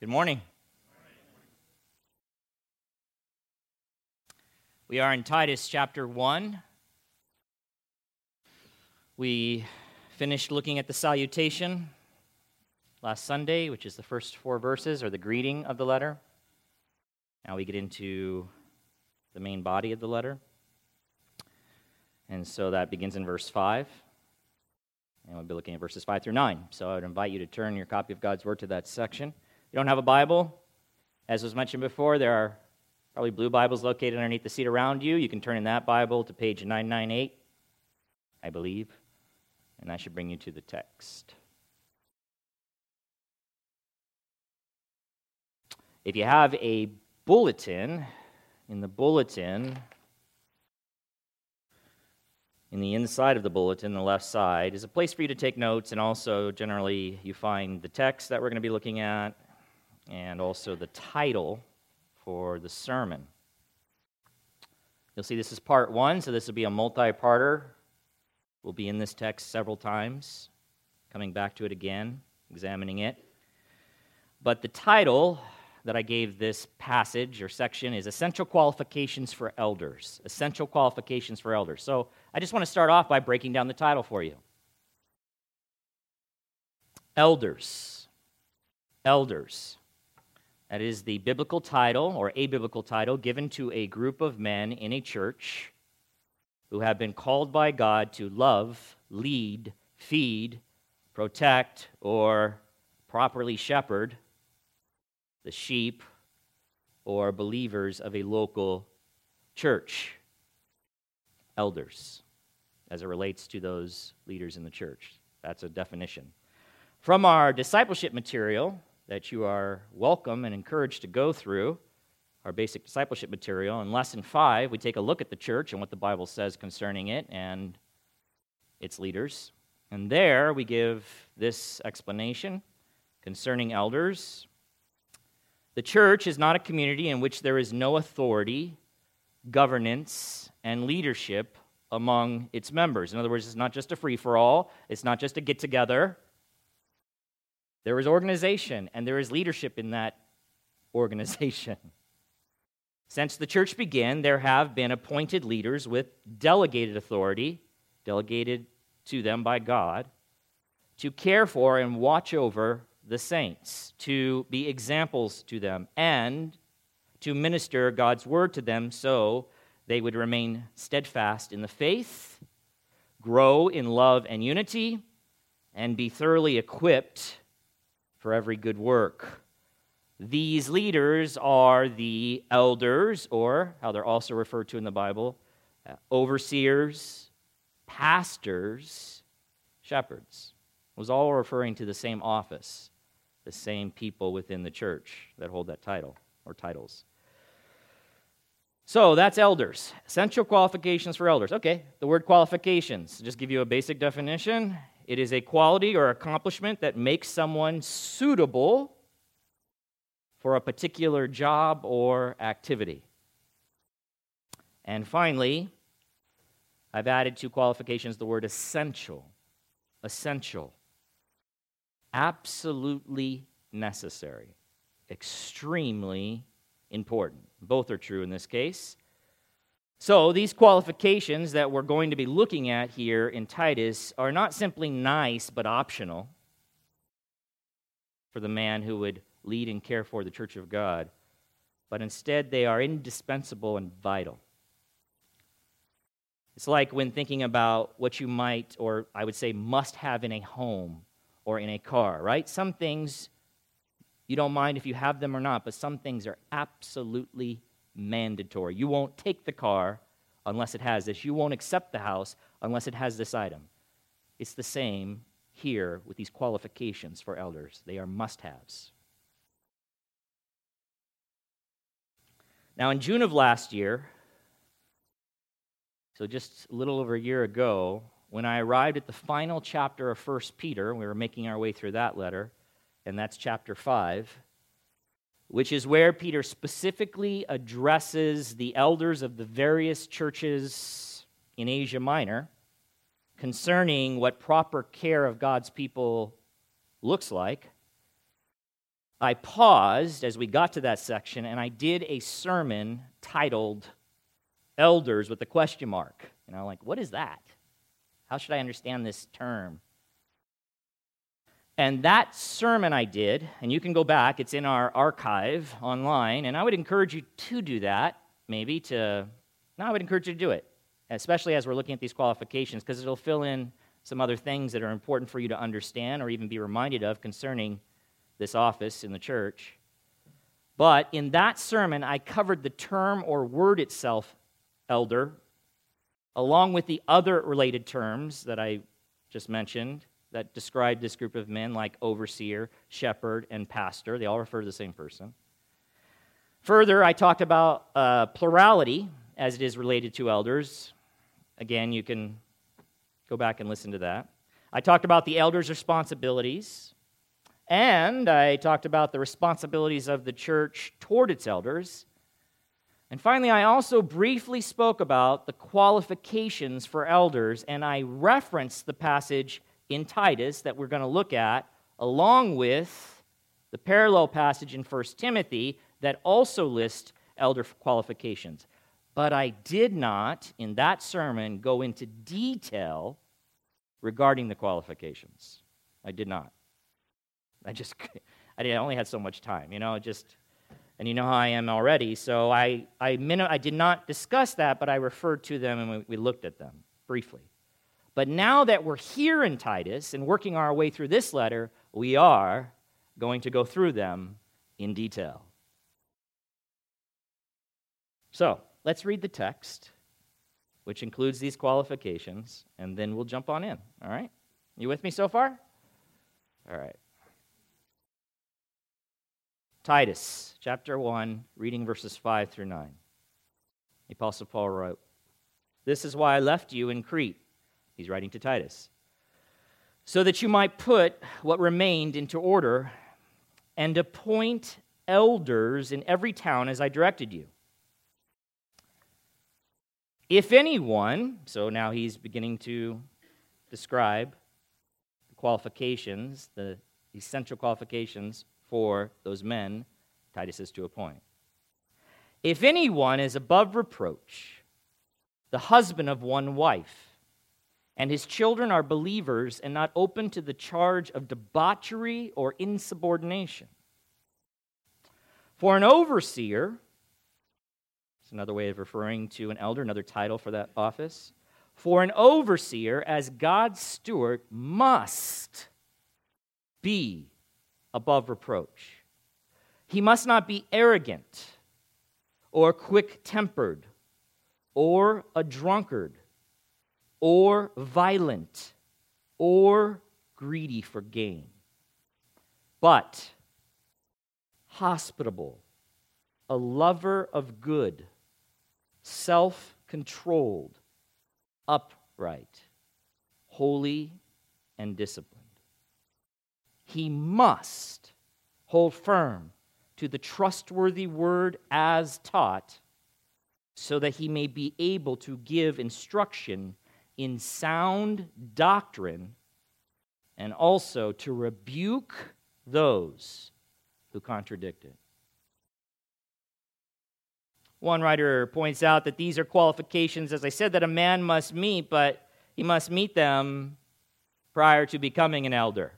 Good morning. We are in Titus chapter 1. We finished looking at the salutation last Sunday, which is the first four verses, or the greeting of the letter. Now we get into the main body of the letter. And so that begins in verse 5. And we'll be looking at verses 5 through 9. So I would invite you to turn your copy of God's Word to that section you don't have a Bible, as was mentioned before, there are probably blue Bibles located underneath the seat around you. You can turn in that Bible to page 998, I believe, and that should bring you to the text. If you have a bulletin, in the bulletin, in the inside of the bulletin, the left side, is a place for you to take notes, and also generally you find the text that we're going to be looking at, and also the title for the sermon. You'll see this is part one, so this will be a multi parter. We'll be in this text several times, coming back to it again, examining it. But the title that I gave this passage or section is Essential Qualifications for Elders. Essential Qualifications for Elders. So I just want to start off by breaking down the title for you. Elders. Elders. That is the biblical title or a biblical title given to a group of men in a church who have been called by God to love, lead, feed, protect, or properly shepherd the sheep or believers of a local church. Elders, as it relates to those leaders in the church. That's a definition. From our discipleship material, that you are welcome and encouraged to go through our basic discipleship material. In lesson five, we take a look at the church and what the Bible says concerning it and its leaders. And there we give this explanation concerning elders. The church is not a community in which there is no authority, governance, and leadership among its members. In other words, it's not just a free for all, it's not just a get together, there is organization and there is leadership in that organization. Since the church began, there have been appointed leaders with delegated authority, delegated to them by God, to care for and watch over the saints, to be examples to them, and to minister God's word to them so they would remain steadfast in the faith, grow in love and unity, and be thoroughly equipped for every good work. These leaders are the elders, or how they're also referred to in the Bible, uh, overseers, pastors, shepherds. It was all referring to the same office, the same people within the church that hold that title or titles. So that's elders. Essential qualifications for elders. Okay, the word qualifications. Just give you a basic definition. It is a quality or accomplishment that makes someone suitable for a particular job or activity. And finally, I've added two qualifications the word essential. Essential. Absolutely necessary. Extremely important. Both are true in this case. So, these qualifications that we're going to be looking at here in Titus are not simply nice but optional for the man who would lead and care for the church of God, but instead they are indispensable and vital. It's like when thinking about what you might, or I would say, must have in a home or in a car, right? Some things you don't mind if you have them or not, but some things are absolutely mandatory. You won't take the car unless it has this. You won't accept the house unless it has this item. It's the same here with these qualifications for elders, they are must haves. Now, in June of last year, so just a little over a year ago, when I arrived at the final chapter of 1 Peter, we were making our way through that letter, and that's chapter 5 which is where Peter specifically addresses the elders of the various churches in Asia Minor concerning what proper care of God's people looks like. I paused as we got to that section and I did a sermon titled Elders with a question mark. You know, like, what is that? How should I understand this term? And that sermon I did, and you can go back, it's in our archive online, and I would encourage you to do that, maybe to, no, I would encourage you to do it, especially as we're looking at these qualifications, because it'll fill in some other things that are important for you to understand or even be reminded of concerning this office in the church. But in that sermon, I covered the term or word itself, elder, along with the other related terms that I just mentioned that describe this group of men, like overseer, shepherd, and pastor. They all refer to the same person. Further, I talked about uh, plurality as it is related to elders. Again, you can go back and listen to that. I talked about the elders' responsibilities, and I talked about the responsibilities of the church toward its elders. And finally, I also briefly spoke about the qualifications for elders, and I referenced the passage in Titus that we're going to look at, along with the parallel passage in 1 Timothy that also lists elder qualifications. But I did not, in that sermon, go into detail regarding the qualifications. I did not. I just, I only had so much time, you know, just, and you know how I am already. So I, I, I did not discuss that, but I referred to them and we, we looked at them briefly. But now that we're here in Titus and working our way through this letter, we are going to go through them in detail. So let's read the text, which includes these qualifications, and then we'll jump on in. All right? You with me so far? All right. Titus chapter 1, reading verses 5 through 9. The Apostle Paul wrote, This is why I left you in Crete He's writing to Titus. So that you might put what remained into order and appoint elders in every town as I directed you. If anyone, so now he's beginning to describe the qualifications, the essential qualifications for those men Titus is to appoint. If anyone is above reproach, the husband of one wife, and his children are believers and not open to the charge of debauchery or insubordination. For an overseer, it's another way of referring to an elder, another title for that office. For an overseer, as God's steward, must be above reproach. He must not be arrogant or quick tempered or a drunkard or violent or greedy for gain, but hospitable, a lover of good, self controlled, upright, holy, and disciplined. He must hold firm to the trustworthy word as taught so that he may be able to give instruction in sound doctrine and also to rebuke those who contradict it. One writer points out that these are qualifications, as I said, that a man must meet, but he must meet them prior to becoming an elder.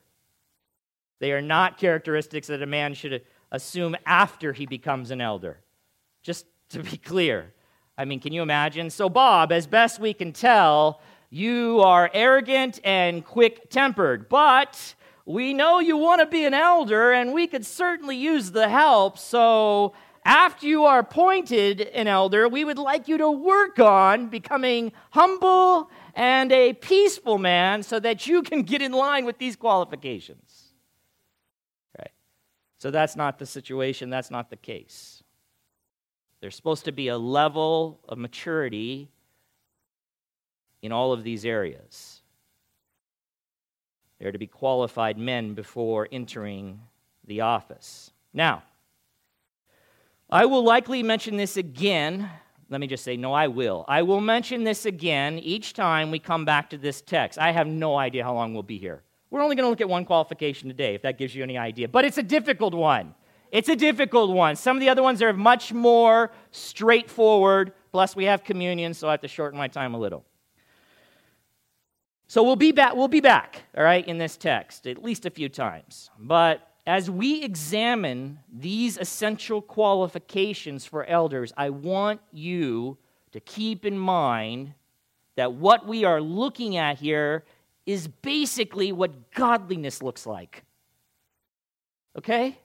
They are not characteristics that a man should assume after he becomes an elder. Just to be clear. I mean, can you imagine? So, Bob, as best we can tell, you are arrogant and quick tempered, but we know you want to be an elder, and we could certainly use the help. So, after you are appointed an elder, we would like you to work on becoming humble and a peaceful man so that you can get in line with these qualifications. Right? So, that's not the situation, that's not the case. There's supposed to be a level of maturity in all of these areas. They are to be qualified men before entering the office. Now, I will likely mention this again. Let me just say, no, I will. I will mention this again each time we come back to this text. I have no idea how long we'll be here. We're only going to look at one qualification today, if that gives you any idea. But it's a difficult one. It's a difficult one. Some of the other ones are much more straightforward. Plus, we have communion, so I have to shorten my time a little. So we'll be back, we'll be back, all right, in this text, at least a few times. But as we examine these essential qualifications for elders, I want you to keep in mind that what we are looking at here is basically what godliness looks like. Okay?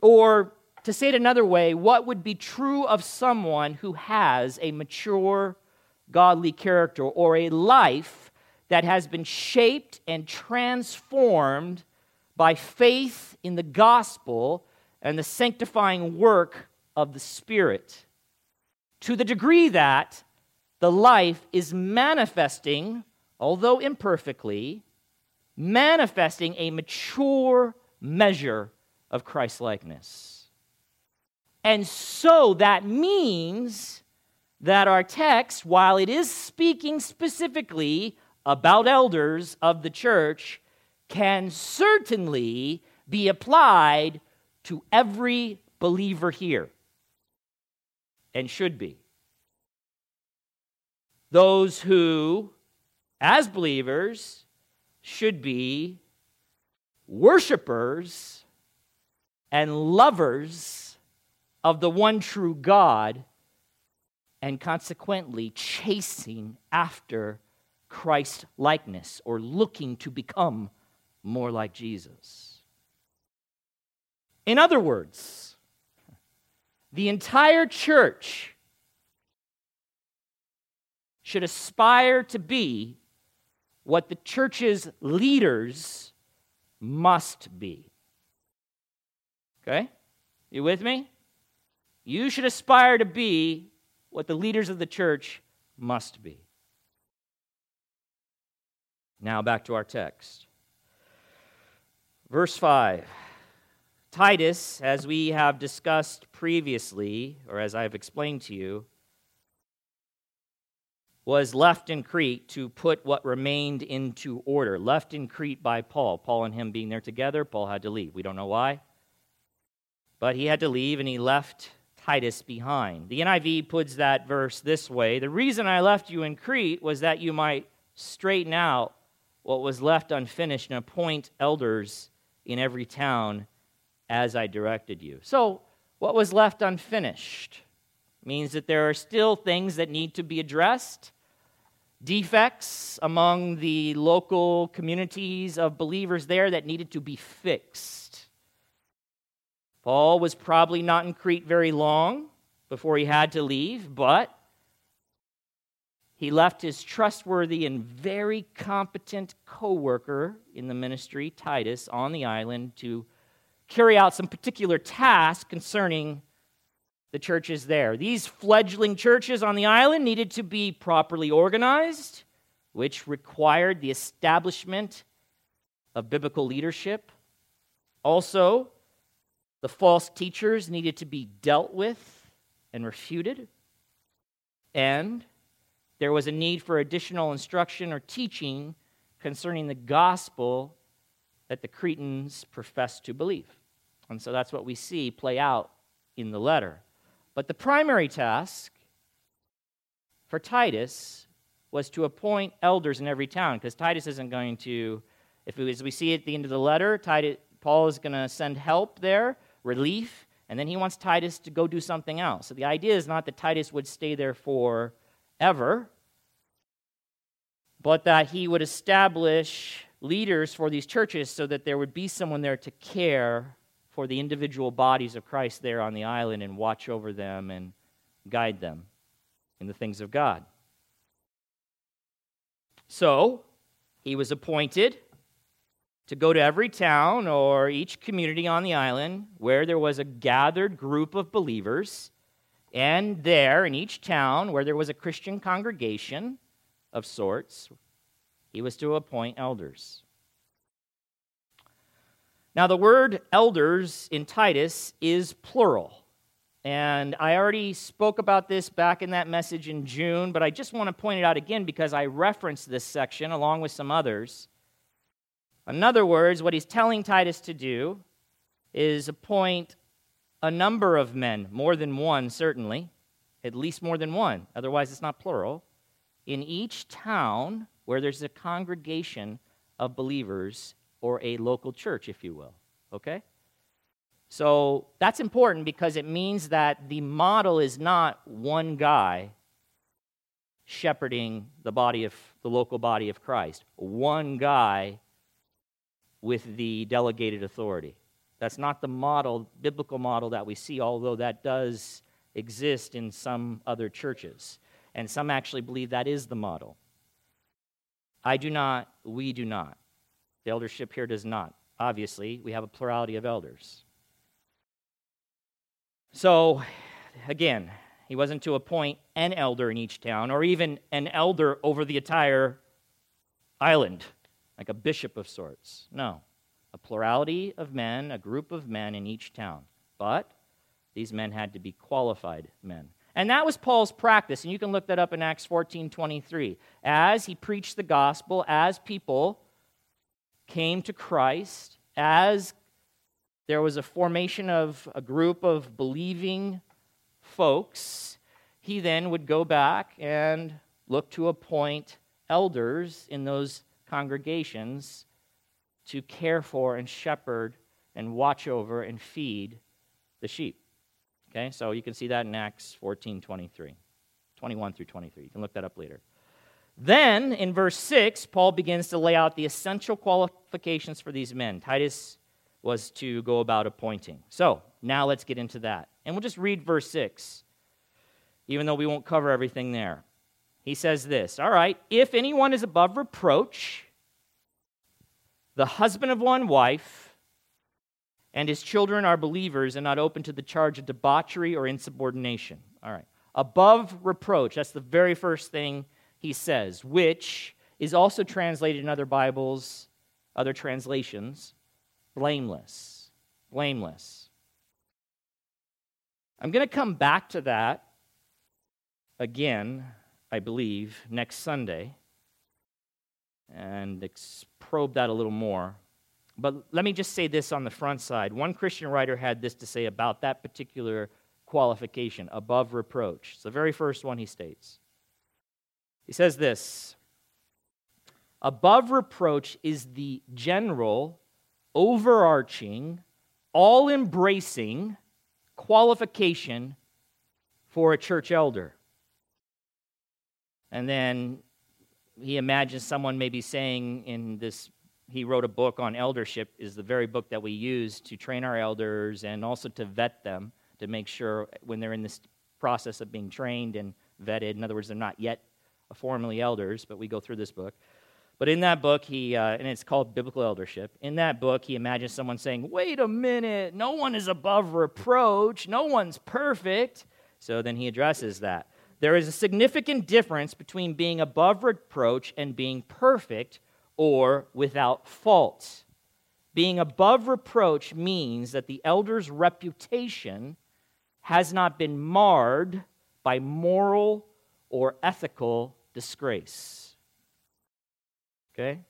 Or to say it another way, what would be true of someone who has a mature godly character or a life that has been shaped and transformed by faith in the gospel and the sanctifying work of the Spirit. To the degree that the life is manifesting, although imperfectly, manifesting a mature measure of Christ likeness. And so that means that our text, while it is speaking specifically about elders of the church, can certainly be applied to every believer here and should be. Those who, as believers, should be worshipers and lovers of the one true God and consequently chasing after Christ likeness or looking to become more like Jesus. In other words, the entire church should aspire to be what the church's leaders must be. Okay? You with me? You should aspire to be what the leaders of the church must be. Now back to our text. Verse 5. Titus, as we have discussed previously, or as I have explained to you, was left in Crete to put what remained into order. Left in Crete by Paul. Paul and him being there together, Paul had to leave. We don't know why. But he had to leave and he left Titus behind. The NIV puts that verse this way The reason I left you in Crete was that you might straighten out what was left unfinished and appoint elders in every town as I directed you. So, what was left unfinished means that there are still things that need to be addressed, defects among the local communities of believers there that needed to be fixed. Paul was probably not in Crete very long before he had to leave, but he left his trustworthy and very competent co worker in the ministry, Titus, on the island to carry out some particular tasks concerning the churches there. These fledgling churches on the island needed to be properly organized, which required the establishment of biblical leadership. Also, the false teachers needed to be dealt with and refuted. And there was a need for additional instruction or teaching concerning the gospel that the Cretans professed to believe. And so that's what we see play out in the letter. But the primary task for Titus was to appoint elders in every town, because Titus isn't going to, if as we see at the end of the letter, Titus, Paul is going to send help there relief, and then he wants Titus to go do something else. So the idea is not that Titus would stay there forever, but that he would establish leaders for these churches so that there would be someone there to care for the individual bodies of Christ there on the island and watch over them and guide them in the things of God. So, he was appointed to go to every town or each community on the island where there was a gathered group of believers, and there in each town where there was a Christian congregation of sorts, he was to appoint elders. Now, the word elders in Titus is plural. And I already spoke about this back in that message in June, but I just want to point it out again because I referenced this section along with some others In other words, what he's telling Titus to do is appoint a number of men, more than one, certainly, at least more than one, otherwise, it's not plural, in each town where there's a congregation of believers or a local church, if you will. Okay? So that's important because it means that the model is not one guy shepherding the body of the local body of Christ, one guy with the delegated authority. That's not the model, biblical model that we see, although that does exist in some other churches. And some actually believe that is the model. I do not, we do not. The eldership here does not. Obviously, we have a plurality of elders. So, again, he wasn't to appoint an elder in each town or even an elder over the entire island, like a bishop of sorts. No a plurality of men, a group of men in each town. But these men had to be qualified men. And that was Paul's practice, and you can look that up in Acts 14 23. As he preached the gospel, as people came to Christ, as there was a formation of a group of believing folks, he then would go back and look to appoint elders in those congregations to care for and shepherd and watch over and feed the sheep. Okay, so you can see that in Acts 14 23, 21 through 23. You can look that up later. Then, in verse 6, Paul begins to lay out the essential qualifications for these men. Titus was to go about appointing. So, now let's get into that. And we'll just read verse 6, even though we won't cover everything there. He says this All right, if anyone is above reproach, the husband of one wife, and his children are believers and not open to the charge of debauchery or insubordination. All right. Above reproach, that's the very first thing he says, which is also translated in other Bibles, other translations, blameless. Blameless. I'm going to come back to that again, I believe, next Sunday and ex- probe that a little more. But let me just say this on the front side. One Christian writer had this to say about that particular qualification above reproach. It's the very first one he states. He says this Above reproach is the general, overarching, all embracing qualification for a church elder. And then he imagines someone maybe saying in this he wrote a book on eldership is the very book that we use to train our elders and also to vet them to make sure when they're in this process of being trained and vetted. In other words they're not yet formally elders but we go through this book. But in that book he uh, and it's called biblical eldership. In that book he imagines someone saying wait a minute no one is above reproach no one's perfect. So then he addresses that there is a significant difference between being above reproach and being perfect or without fault. Being above reproach means that the elder's reputation has not been marred by moral or ethical disgrace. Okay?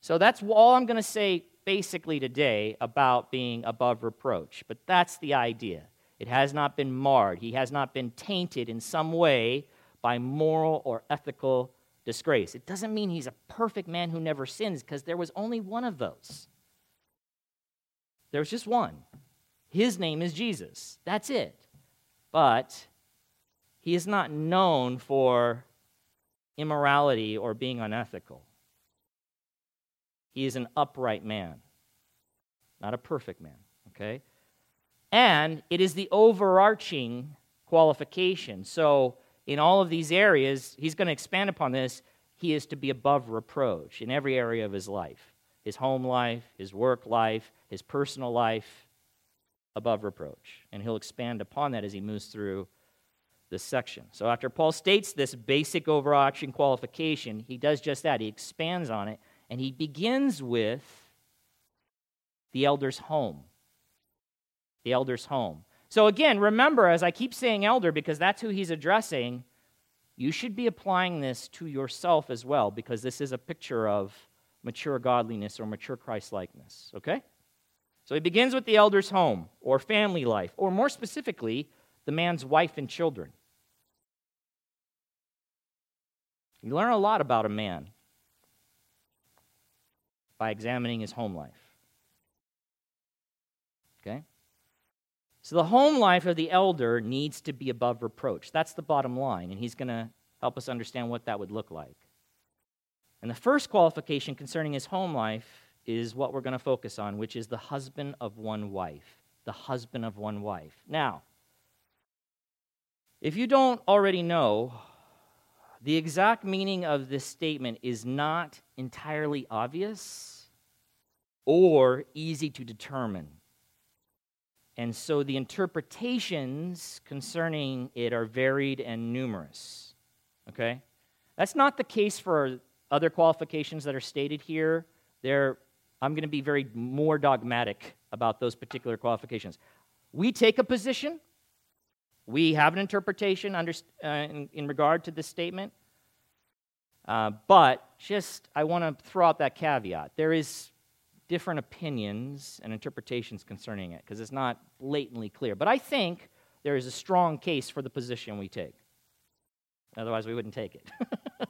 So that's all I'm going to say basically today about being above reproach, but that's the idea. It has not been marred. He has not been tainted in some way by moral or ethical disgrace. It doesn't mean he's a perfect man who never sins, because there was only one of those. There was just one. His name is Jesus. That's it. But he is not known for immorality or being unethical. He is an upright man, not a perfect man, okay? And it is the overarching qualification. So, in all of these areas, he's going to expand upon this. He is to be above reproach in every area of his life his home life, his work life, his personal life, above reproach. And he'll expand upon that as he moves through this section. So, after Paul states this basic overarching qualification, he does just that. He expands on it, and he begins with the elder's home the elder's home. So, again, remember, as I keep saying elder, because that's who he's addressing, you should be applying this to yourself as well, because this is a picture of mature godliness or mature Christ likeness. Okay? So he begins with the elder's home or family life, or more specifically, the man's wife and children. You learn a lot about a man by examining his home life. Okay? So the home life of the elder needs to be above reproach. That's the bottom line, and he's going to help us understand what that would look like. And the first qualification concerning his home life is what we're going to focus on, which is the husband of one wife. The husband of one wife. Now, if you don't already know, the exact meaning of this statement is not entirely obvious or easy to determine. And so the interpretations concerning it are varied and numerous. Okay? That's not the case for other qualifications that are stated here. There, I'm going to be very more dogmatic about those particular qualifications. We take a position, we have an interpretation under, uh, in, in, regard to this statement, uh, but just I want to throw out that caveat. There is different opinions and interpretations concerning it because it's not blatantly clear. But I think there is a strong case for the position we take. Otherwise, we wouldn't take it.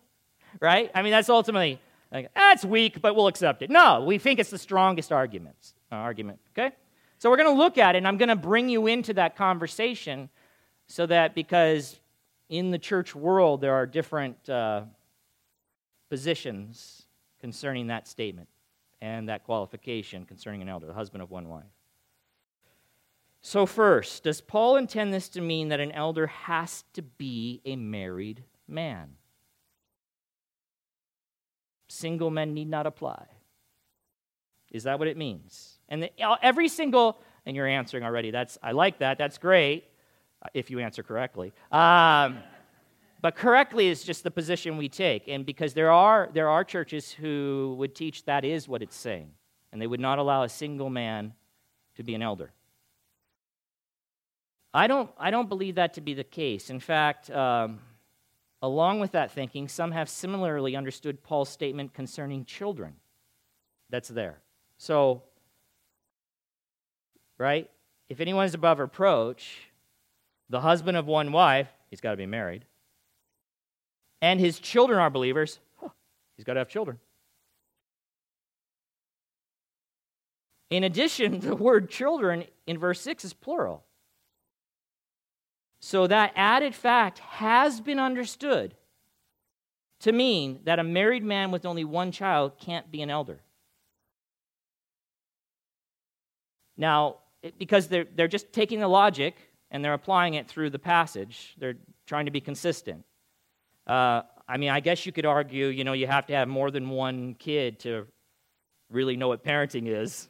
right? I mean, that's ultimately, like, that's weak, but we'll accept it. No, we think it's the strongest arguments, uh, argument, okay? So we're going to look at it, and I'm going to bring you into that conversation so that because in the church world there are different uh, positions concerning that statement and that qualification concerning an elder, the husband of one wife. So, first, does Paul intend this to mean that an elder has to be a married man? Single men need not apply. Is that what it means? And the, every single, and you're answering already, that's, I like that, that's great, uh, if you answer correctly. Um, but correctly is just the position we take. And because there are, there are churches who would teach that is what it's saying, and they would not allow a single man to be an elder. I don't, I don't believe that to be the case. In fact, um, along with that thinking, some have similarly understood Paul's statement concerning children that's there. So, right? If anyone is above reproach, the husband of one wife, he's got to be married, and his children are believers, huh, he's got to have children. In addition, the word children in verse 6 is plural. So that added fact has been understood to mean that a married man with only one child can't be an elder. Now, because they're, they're just taking the logic and they're applying it through the passage, they're trying to be consistent. Uh, I mean, I guess you could argue, you know, you have to have more than one kid to really know what parenting is.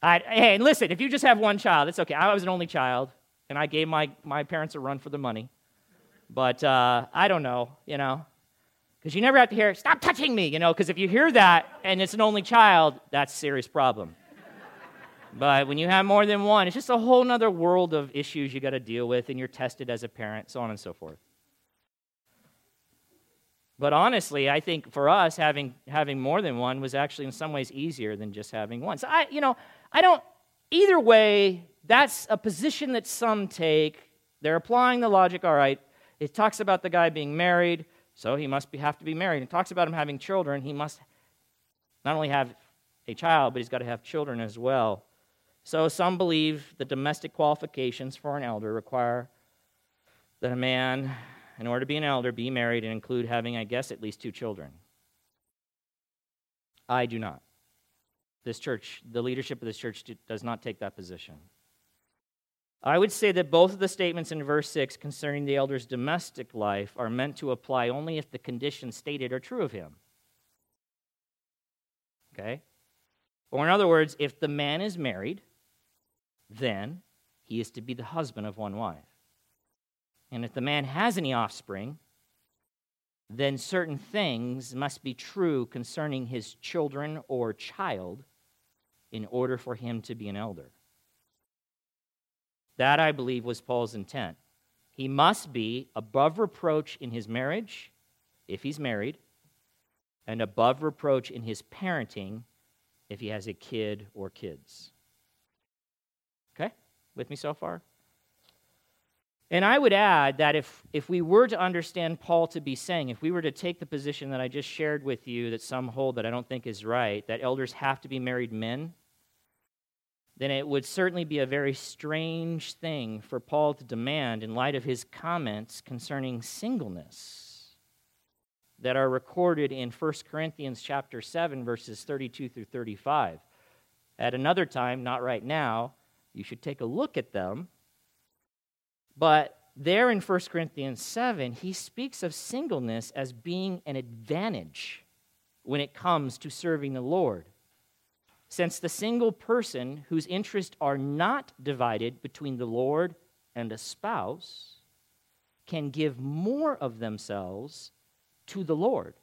I, hey, and listen, if you just have one child, it's okay. I was an only child, and I gave my, my parents a run for the money. But uh, I don't know, you know, because you never have to hear, stop touching me, you know, because if you hear that and it's an only child, that's a serious problem. But when you have more than one, it's just a whole other world of issues you got to deal with, and you're tested as a parent, so on and so forth. But honestly, I think for us, having, having more than one was actually in some ways easier than just having one. So I, you know, I don't, either way, that's a position that some take. They're applying the logic, all right, it talks about the guy being married, so he must be, have to be married. It talks about him having children. He must not only have a child, but he's got to have children as well. So some believe the domestic qualifications for an elder require that a man, in order to be an elder, be married and include having, I guess, at least two children. I do not. This church, the leadership of this church, does not take that position. I would say that both of the statements in verse 6 concerning the elder's domestic life are meant to apply only if the conditions stated are true of him. Okay? Or, in other words, if the man is married, then he is to be the husband of one wife. And if the man has any offspring, then certain things must be true concerning his children or child in order for him to be an elder. That, I believe, was Paul's intent. He must be above reproach in his marriage if he's married, and above reproach in his parenting if he has a kid or kids. With me so far? And I would add that if, if we were to understand Paul to be saying, if we were to take the position that I just shared with you that some hold that I don't think is right, that elders have to be married men, then it would certainly be a very strange thing for Paul to demand in light of his comments concerning singleness that are recorded in 1 Corinthians chapter 7 verses 32 through 35. At another time, not right now, you should take a look at them. But there in 1 Corinthians 7, he speaks of singleness as being an advantage when it comes to serving the Lord since the single person whose interests are not divided between the Lord and a spouse can give more of themselves to the Lord.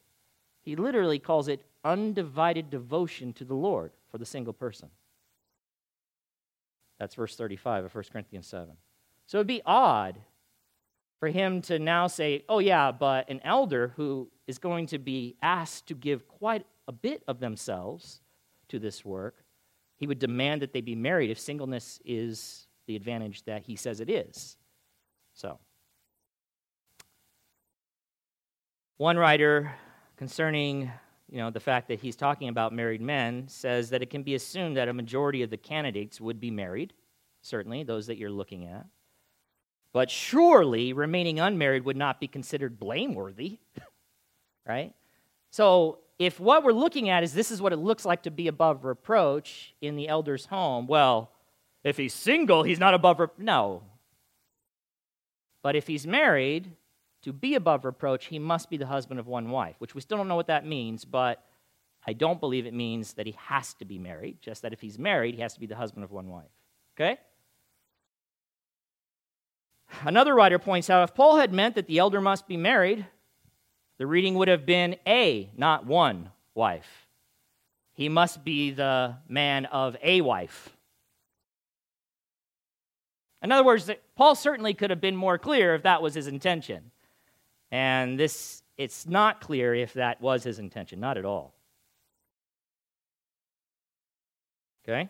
He literally calls it undivided devotion to the Lord for the single person. That's verse 35 of 1 Corinthians 7. So it'd be odd for him to now say, oh, yeah, but an elder who is going to be asked to give quite a bit of themselves to this work, he would demand that they be married if singleness is the advantage that he says it is. So, one writer concerning you know the fact that he's talking about married men says that it can be assumed that a majority of the candidates would be married certainly those that you're looking at but surely remaining unmarried would not be considered blameworthy right so if what we're looking at is this is what it looks like to be above reproach in the elder's home, well, if he's single, he's not above reproach. No. But if he's married, to be above reproach, he must be the husband of one wife, which we still don't know what that means, but I don't believe it means that he has to be married, just that if he's married, he has to be the husband of one wife. Okay? Another writer points out if Paul had meant that the elder must be married, the reading would have been a, not one, wife. He must be the man of a wife. In other words, Paul certainly could have been more clear if that was his intention. And this, it's not clear if that was his intention, not at all. Okay?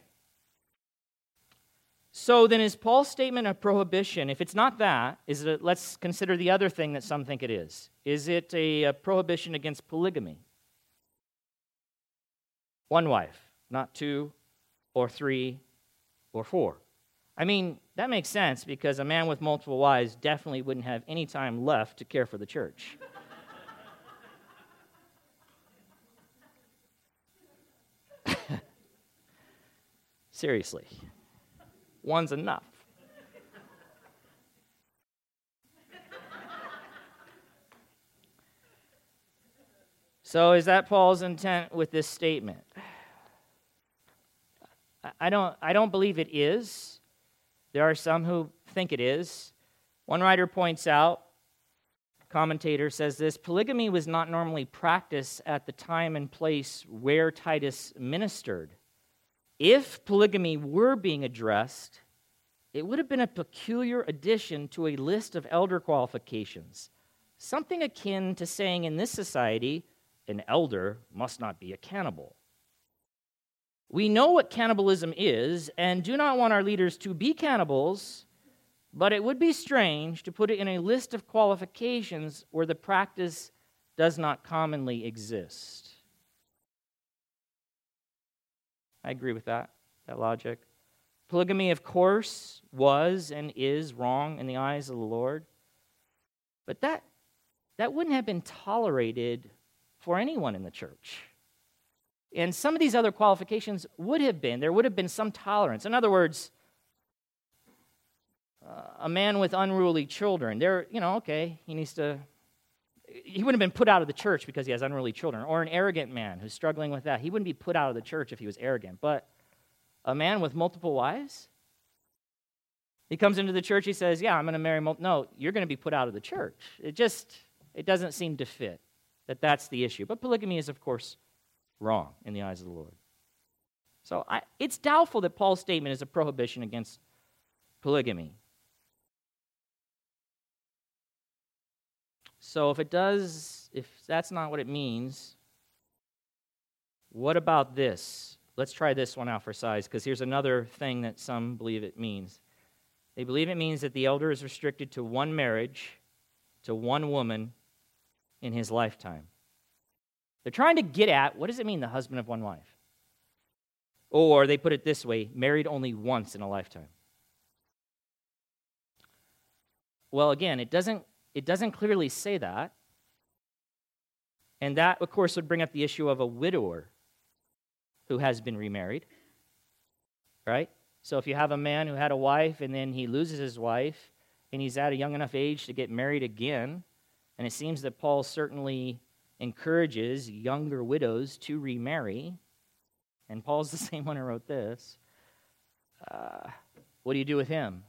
So then, is Paul's statement a prohibition? If it's not that, is it? Let's consider the other thing that some think it is. Is it a, a prohibition against polygamy? One wife, not two, or three, or four. I mean, that makes sense because a man with multiple wives definitely wouldn't have any time left to care for the church. Seriously one's enough. so, is that Paul's intent with this statement? I don't, I don't believe it is. There are some who think it is. One writer points out, commentator says this polygamy was not normally practiced at the time and place where Titus ministered. If polygamy were being addressed, it would have been a peculiar addition to a list of elder qualifications, something akin to saying in this society, an elder must not be a cannibal. We know what cannibalism is and do not want our leaders to be cannibals, but it would be strange to put it in a list of qualifications where the practice does not commonly exist. I agree with that, that logic. Polygamy, of course, was and is wrong in the eyes of the Lord. But that, that wouldn't have been tolerated for anyone in the church. And some of these other qualifications would have been, there would have been some tolerance. In other words, uh, a man with unruly children, there, you know, okay, he needs to he wouldn't have been put out of the church because he has unruly children, or an arrogant man who's struggling with that. He wouldn't be put out of the church if he was arrogant. But a man with multiple wives, he comes into the church, he says, Yeah, I'm going to marry multiple. No, you're going to be put out of the church. It just, it doesn't seem to fit that that's the issue. But polygamy is, of course, wrong in the eyes of the Lord. So I, it's doubtful that Paul's statement is a prohibition against polygamy. So if it does, if that's not what it means, what about this? Let's try this one out for size, because here's another thing that some believe it means. They believe it means that the elder is restricted to one marriage, to one woman in his lifetime. They're trying to get at what does it mean, the husband of one wife? Or they put it this way married only once in a lifetime. Well, again, it doesn't, it doesn't clearly say that. And that, of course, would bring up the issue of a widower who has been remarried. Right? So if you have a man who had a wife and then he loses his wife and he's at a young enough age to get married again, and it seems that Paul certainly encourages younger widows to remarry, and Paul's the same one who wrote this. Uh, what do you do with him?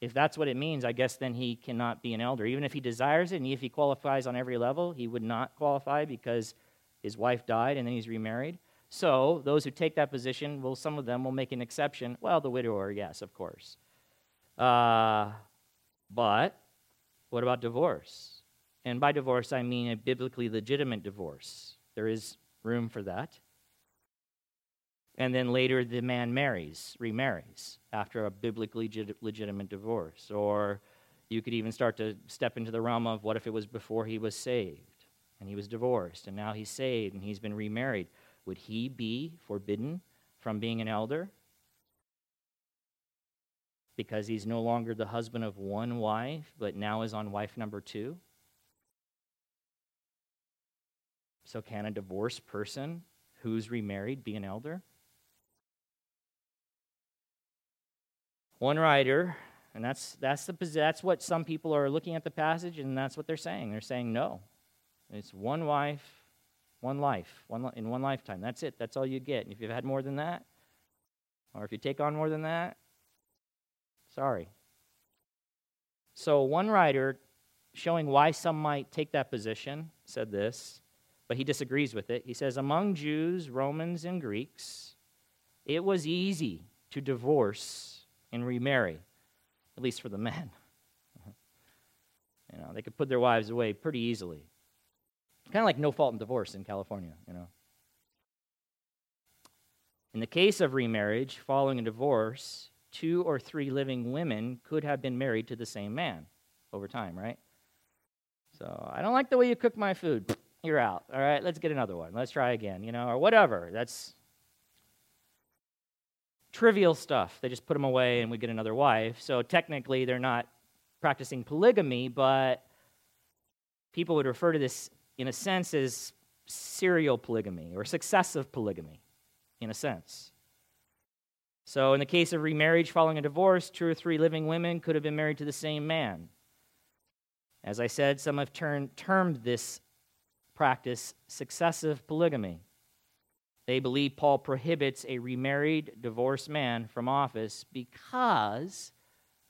If that's what it means, I guess then he cannot be an elder. Even if he desires it and if he qualifies on every level, he would not qualify because his wife died and then he's remarried. So, those who take that position, well, some of them will make an exception. Well, the widower, yes, of course. Uh, but what about divorce? And by divorce, I mean a biblically legitimate divorce. There is room for that. And then later, the man marries, remarries, after a biblically legitimate divorce. Or you could even start to step into the realm of what if it was before he was saved and he was divorced and now he's saved and he's been remarried would he be forbidden from being an elder? Because he's no longer the husband of one wife, but now is on wife number two? So, can a divorced person who's remarried be an elder? One writer, and that's, that's, the, that's what some people are looking at the passage, and that's what they're saying. They're saying no. It's one wife, one life, one in one lifetime. That's it. That's all you get. And if you've had more than that, or if you take on more than that, sorry. So one writer showing why some might take that position said this, but he disagrees with it. He says, Among Jews, Romans, and Greeks, it was easy to divorce and remarry, at least for the men. you know, they could put their wives away pretty easily. Kind of like no fault in divorce in California, you know. In the case of remarriage, following a divorce, two or three living women could have been married to the same man over time, right? So, I don't like the way you cook my food. You're out. All right, let's get another one. Let's try again, you know, or whatever. That's trivial stuff. They just put them away and we get another wife. So, technically, they're not practicing polygamy, but people would refer to this in a sense, as serial polygamy or successive polygamy, in a sense. So, in the case of remarriage following a divorce, two or three living women could have been married to the same man. As I said, some have turned, termed this practice successive polygamy. They believe Paul prohibits a remarried, divorced man from office because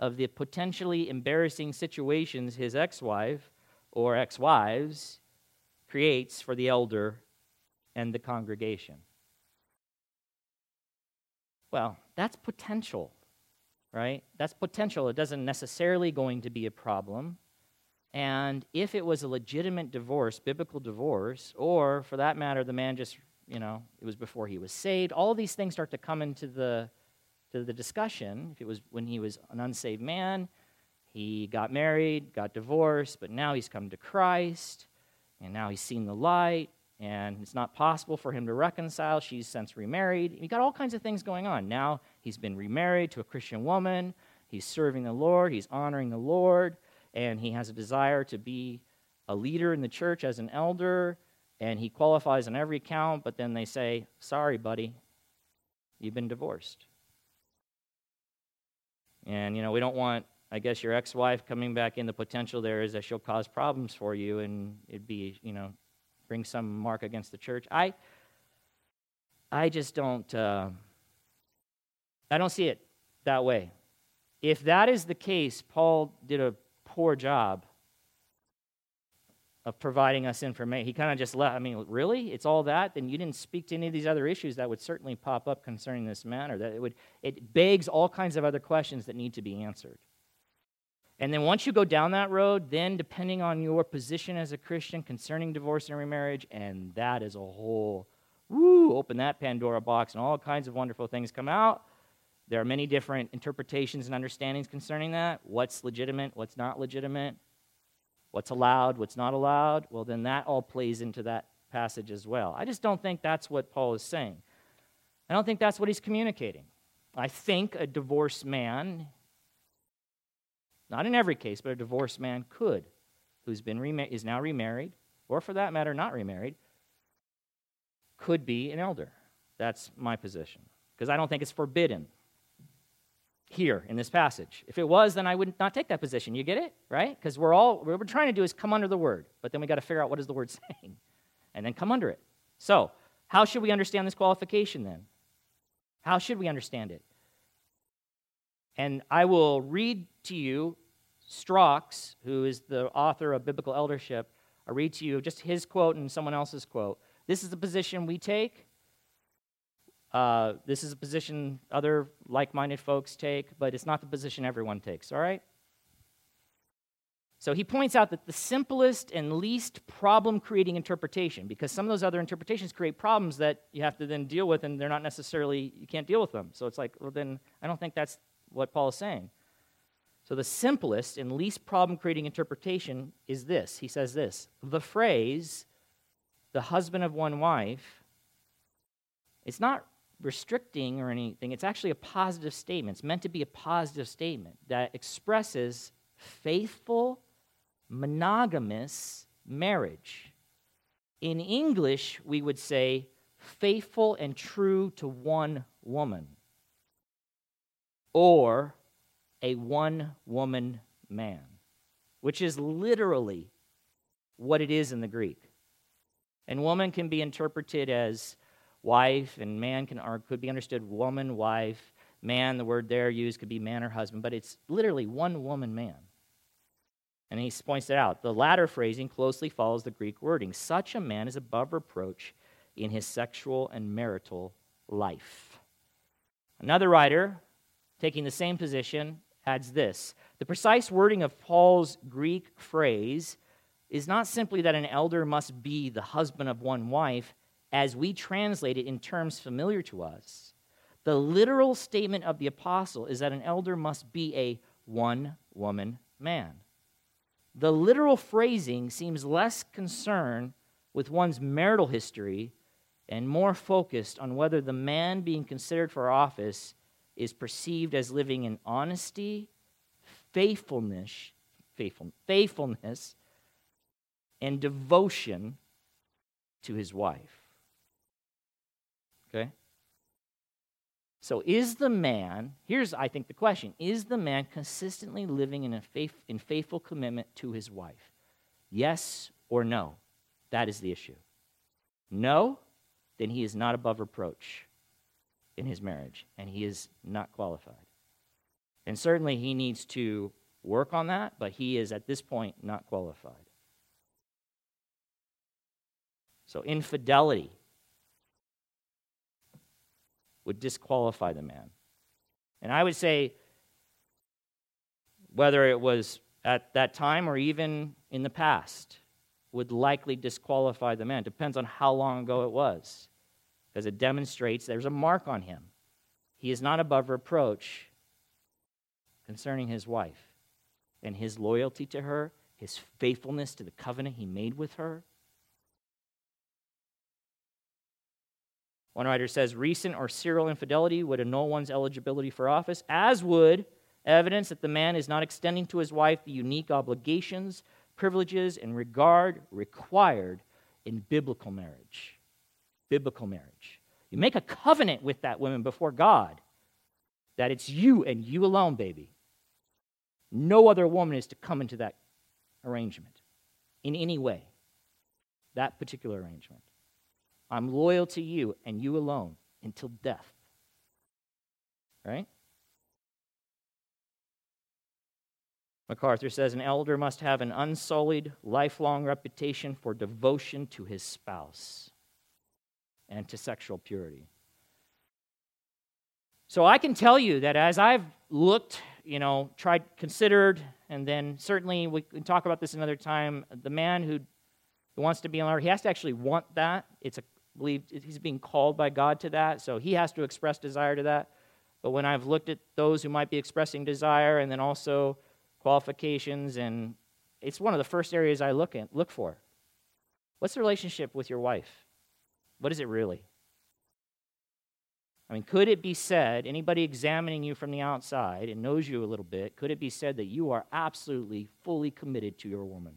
of the potentially embarrassing situations his ex wife or ex wives creates for the elder and the congregation. Well, that's potential, right? That's potential. It doesn't necessarily going to be a problem. And if it was a legitimate divorce, biblical divorce, or for that matter, the man just, you know, it was before he was saved, all these things start to come into the, to the discussion. If it was when he was an unsaved man, he got married, got divorced, but now he's come to Christ and now he's seen the light, and it's not possible for him to reconcile. She's since remarried. You got all kinds of things going on. Now he's been remarried to a Christian woman. He's serving the Lord. He's honoring the Lord, and he has a desire to be a leader in the church as an elder, and he qualifies on every count. But then they say, "Sorry, buddy, you've been divorced." And you know we don't want I guess your ex wife coming back in, the potential there is that she'll cause problems for you and it'd be, you know, bring some mark against the church. I, I just don't, uh, I don't see it that way. If that is the case, Paul did a poor job of providing us information. He kind of just left. I mean, really? It's all that? Then you didn't speak to any of these other issues that would certainly pop up concerning this matter. That it would it begs all kinds of other questions that need to be answered. And then once you go down that road, then depending on your position as a Christian concerning divorce and remarriage, and that is a whole, woo, open that Pandora box, and all kinds of wonderful things come out. There are many different interpretations and understandings concerning that. What's legitimate, what's not legitimate, what's allowed, what's not allowed. Well, then that all plays into that passage as well. I just don't think that's what Paul is saying. I don't think that's what he's communicating. I think a divorced man, not in every case, but a divorced man could, who's been remar- is now remarried, or for that matter, not remarried, could be an elder. That's my position. Because I don't think it's forbidden here in this passage. If it was, then I would not take that position. You get it? Right? Because we're all, what we're trying to do is come under the word. But then we got to figure out what is the word saying and then come under it. So, how should we understand this qualification then? How should we understand it? And I will read to you Strauch, who is the author of Biblical Eldership. I'll read to you just his quote and someone else's quote. This is the position we take. Uh, this is a position other like minded folks take, but it's not the position everyone takes, all right? So he points out that the simplest and least problem creating interpretation, because some of those other interpretations create problems that you have to then deal with, and they're not necessarily, you can't deal with them. So it's like, well, then I don't think that's what Paul is saying. So the simplest and least problem creating interpretation is this. He says this the phrase, the husband of one wife, it's not restricting or anything. It's actually a positive statement. It's meant to be a positive statement that expresses faithful monogamous marriage. In English, we would say faithful and true to one woman, or a one woman man, which is literally what it is in the Greek. And woman can be interpreted as wife, and man can, or could be understood woman, wife. Man, the word there used could be man or husband, but it's literally one woman, man. And he points it out. The latter phrasing closely follows the Greek wording. Such a man is above reproach in his sexual and marital life. Another writer, taking the same position, adds this The precise wording of Paul's Greek phrase is not simply that an elder must be the husband of one wife, as we translate it in terms familiar to us. The literal statement of the apostle is that an elder must be a one woman man. The literal phrasing seems less concerned with one's marital history and more focused on whether the man being considered for office is perceived as living in honesty, faithfulness, faithful, faithfulness, and devotion to his wife. Okay? So, is the man, here's, I think, the question is the man consistently living in, a faith, in faithful commitment to his wife? Yes or no? That is the issue. No, then he is not above reproach in his marriage, and he is not qualified. And certainly he needs to work on that, but he is at this point not qualified. So, infidelity would disqualify the man. And I would say, whether it was at that time or even in the past, would likely disqualify the man. Depends on how long ago it was, because it demonstrates there's a mark on him. He is not above reproach concerning his wife and his loyalty to her, his faithfulness to the covenant he made with her. One writer says recent or serial infidelity would annul one's eligibility for office, as would evidence that the man is not extending to his wife the unique obligations, privileges, and regard required in biblical marriage. Biblical marriage. You make a covenant with that woman before God that it's you and you alone, baby. No other woman is to come into that arrangement in any way, that particular arrangement. I'm loyal to you and you alone until death. Right? MacArthur says an elder must have an unsullied, lifelong reputation for devotion to his spouse and to sexual purity. So I can tell you that as I've looked, you know, tried, considered, And then certainly we can talk about this another time. The man who wants to be an elder, he has to actually want that. It's a believe he's being called by God to that, so he has to express desire to that. But when I've looked at those who might be expressing desire and then also qualifications and it's one of the first areas I look at look for. What's the relationship with your wife? What is it really? I mean, could it be said, anybody examining you from the outside and knows you a little bit, could it be said that you are absolutely fully committed to your woman?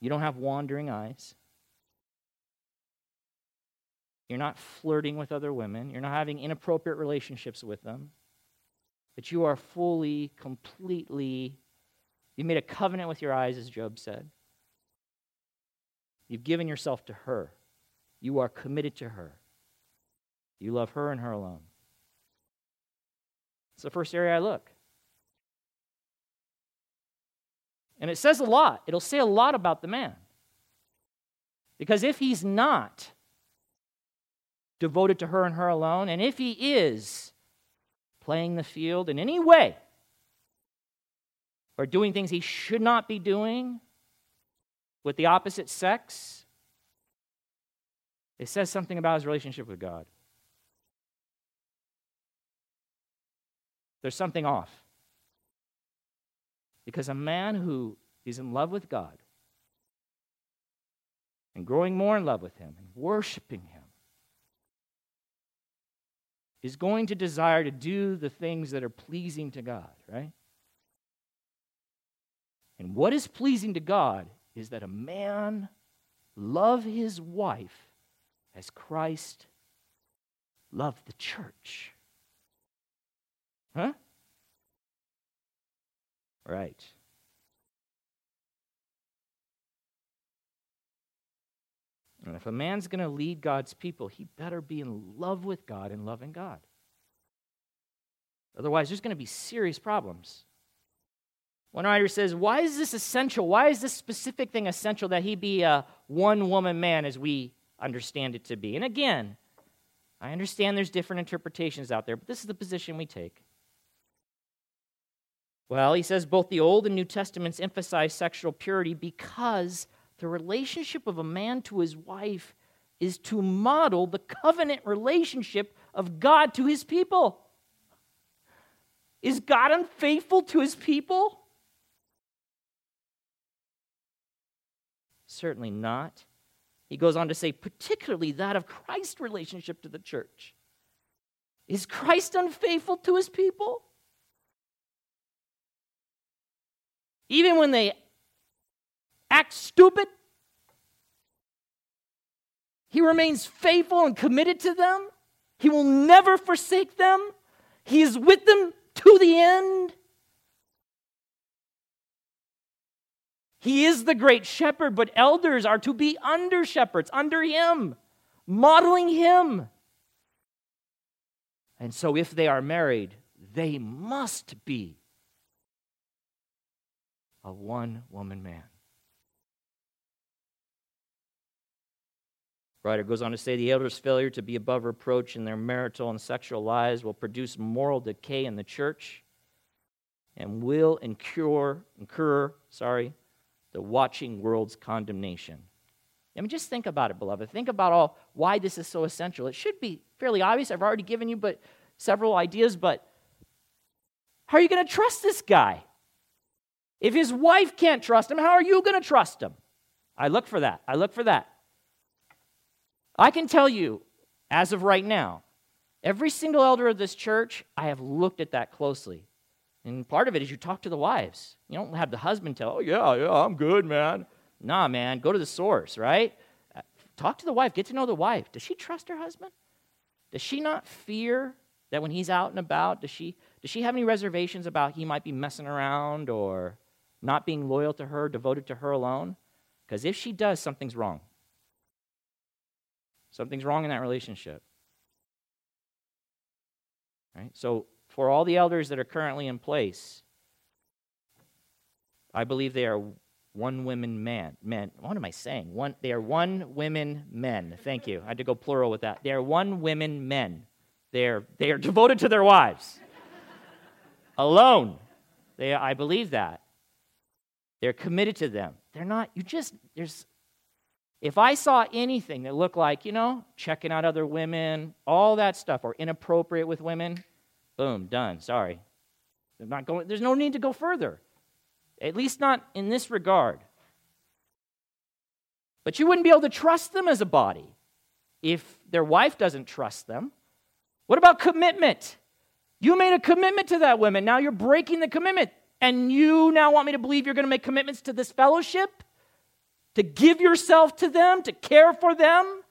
You don't have wandering eyes. You're not flirting with other women. You're not having inappropriate relationships with them. But you are fully, completely, you made a covenant with your eyes, as Job said. You've given yourself to her. You are committed to her. You love her and her alone. It's the first area I look. And it says a lot. It'll say a lot about the man. Because if he's not devoted to her and her alone, and if he is playing the field in any way or doing things he should not be doing, with the opposite sex, it says something about his relationship with God. There's something off. Because a man who is in love with God and growing more in love with Him and worshiping Him is going to desire to do the things that are pleasing to God, right? And what is pleasing to God is that a man love his wife as Christ loved the church. Huh? Right. And if a man's going to lead God's people, he better be in love with God and loving God. Otherwise, there's going to be serious problems. One writer says, Why is this essential? Why is this specific thing essential that he be a one woman man as we understand it to be? And again, I understand there's different interpretations out there, but this is the position we take. Well, he says both the Old and New Testaments emphasize sexual purity because the relationship of a man to his wife is to model the covenant relationship of God to his people. Is God unfaithful to his people? Certainly not. He goes on to say, particularly that of Christ's relationship to the church. Is Christ unfaithful to his people? Even when they act stupid, he remains faithful and committed to them. He will never forsake them. He is with them to the end. He is the great shepherd, but elders are to be under shepherds, under him, modeling him. And so, if they are married, they must be a one woman man. Writer goes on to say the elders' failure to be above reproach in their marital and sexual lives will produce moral decay in the church and will incur, incur sorry, the watching world's condemnation. I mean, just think about it, beloved. Think about all why this is so essential. It should be fairly obvious. I've already given you but several ideas, but how are you going to trust this guy? If his wife can't trust him, how are you going to trust him? I look for that. I look for that. I can tell you, as of right now, every single elder of this church, I have looked at that closely. And part of it is you talk to the wives. You don't have the husband tell, oh, yeah, yeah, I'm good, man. Nah, man, go to the source, right? Uh, talk to the wife, get to know the wife. Does she trust her husband? Does she not fear that when he's out and about, does she, does she have any reservations about he might be messing around or not being loyal to her, devoted to her alone? Because if she does, something's wrong. Something's wrong in that relationship. Right? So for all the elders that are currently in place, I believe they are one women man men. What am I saying? One they are one women men. Thank you. I had to go plural with that. They are one women men. They are they are devoted to their wives. Alone. They, I believe that. They're committed to them. They're not, you just, there's, if I saw anything that looked like, you know, checking out other women, all that stuff, or inappropriate with women, boom, done. Sorry. They're not going, there's no need to go further. At least not in this regard. But you wouldn't be able to trust them as a body if their wife doesn't trust them. What about commitment? You made a commitment to that woman. Now you're breaking the commitment. And you now want me to believe you're going to make commitments to this fellowship? To give yourself to them? To care for them?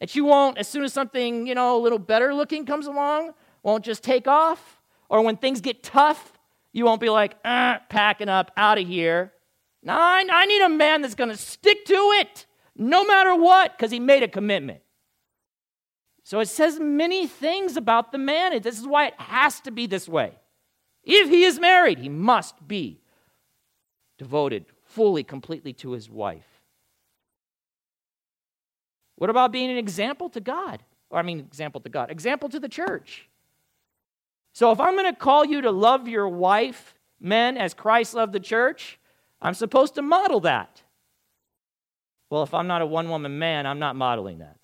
That you won't, as soon as something, you know, a little better looking comes along, won't just take off? Or when things get tough, you won't be like, uh, packing up, out of here. No, I, I need a man that's going to stick to it no matter what because he made a commitment. So it says many things about the man. This is why it has to be this way. If he is married, he must be devoted fully, completely to his wife. What about being an example to God? Or, I mean, example to God, example to the church. So, if I'm going to call you to love your wife, men, as Christ loved the church, I'm supposed to model that. Well, if I'm not a one woman man, I'm not modeling that.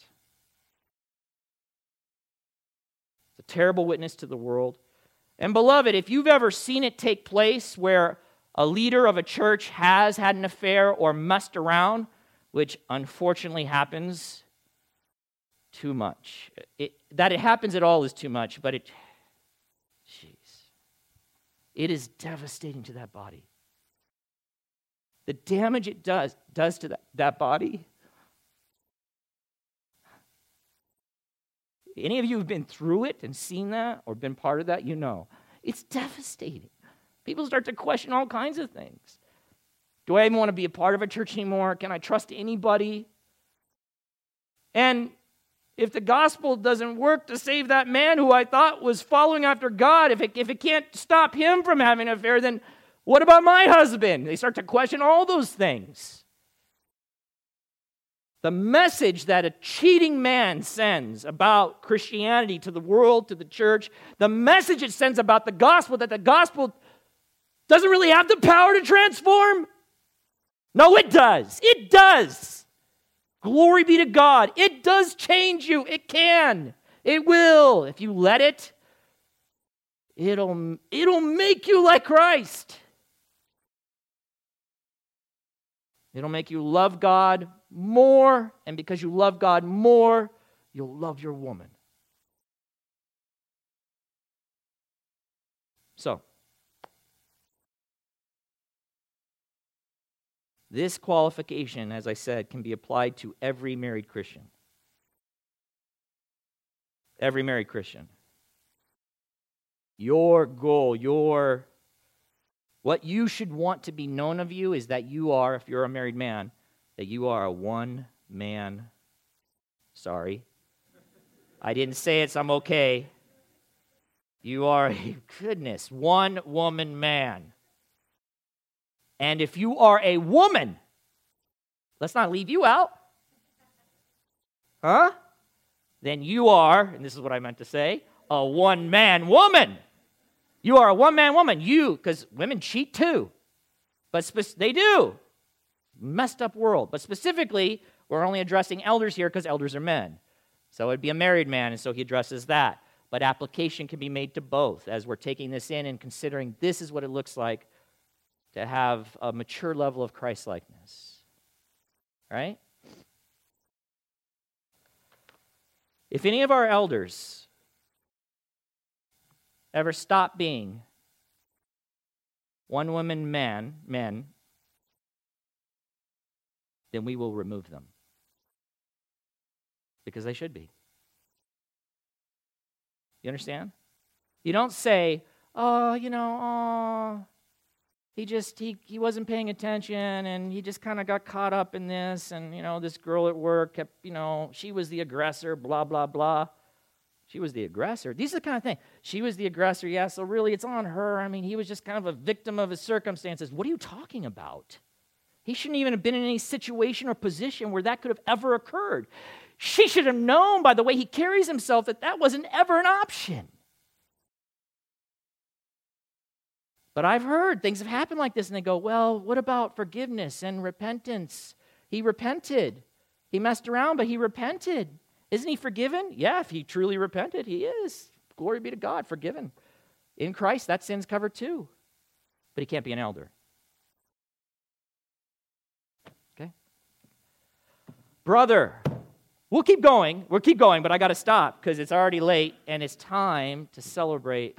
It's a terrible witness to the world. And, beloved, if you've ever seen it take place where a leader of a church has had an affair or messed around, which unfortunately happens too much. It, that it happens at all is too much, but it, jeez, it is devastating to that body. The damage it does, does to that, that body Any of you who've been through it and seen that or been part of that, you know. It's devastating. People start to question all kinds of things. Do I even want to be a part of a church anymore? Can I trust anybody? And if the gospel doesn't work to save that man who I thought was following after God, if it, if it can't stop him from having an affair, then what about my husband? They start to question all those things. The message that a cheating man sends about Christianity to the world, to the church, the message it sends about the gospel, that the gospel doesn't really have the power to transform. No, it does. It does. Glory be to God. It does change you. It can. It will. If you let it, it'll, it'll make you like Christ. It'll make you love God more, and because you love God more, you'll love your woman. So, this qualification, as I said, can be applied to every married Christian. Every married Christian. Your goal, your what you should want to be known of you is that you are, if you're a married man, that you are a one man, sorry. I didn't say it, so I'm okay. You are a goodness, one woman man. And if you are a woman, let's not leave you out. Huh? Then you are, and this is what I meant to say, a one man woman. You are a one man woman. You, because women cheat too. But spe- they do messed up world. But specifically, we're only addressing elders here because elders are men. So it'd be a married man, and so he addresses that. But application can be made to both as we're taking this in and considering this is what it looks like to have a mature level of Christ likeness. Right? If any of our elders ever stop being one woman man, men, then we will remove them. Because they should be. You understand? You don't say, oh, you know, oh, he just he, he wasn't paying attention and he just kind of got caught up in this and you know this girl at work kept you know she was the aggressor blah blah blah. She was the aggressor. These are the kind of thing. She was the aggressor yeah so really it's on her. I mean he was just kind of a victim of his circumstances. What are you talking about? He shouldn't even have been in any situation or position where that could have ever occurred. She should have known by the way he carries himself that that wasn't ever an option. But I've heard things have happened like this, and they go, well, what about forgiveness and repentance? He repented. He messed around, but he repented. Isn't he forgiven? Yeah, if he truly repented, he is. Glory be to God, forgiven. In Christ, that sin's covered too. But he can't be an elder. Okay? Brother, we'll keep going. We'll keep going, but I got to stop because it's already late and it's time to celebrate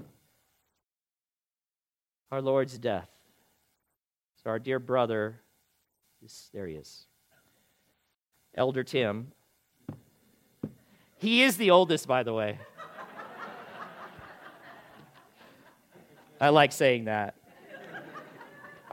our Lord's death. So, our dear brother, there he is, Elder Tim. He is the oldest, by the way. I like saying that.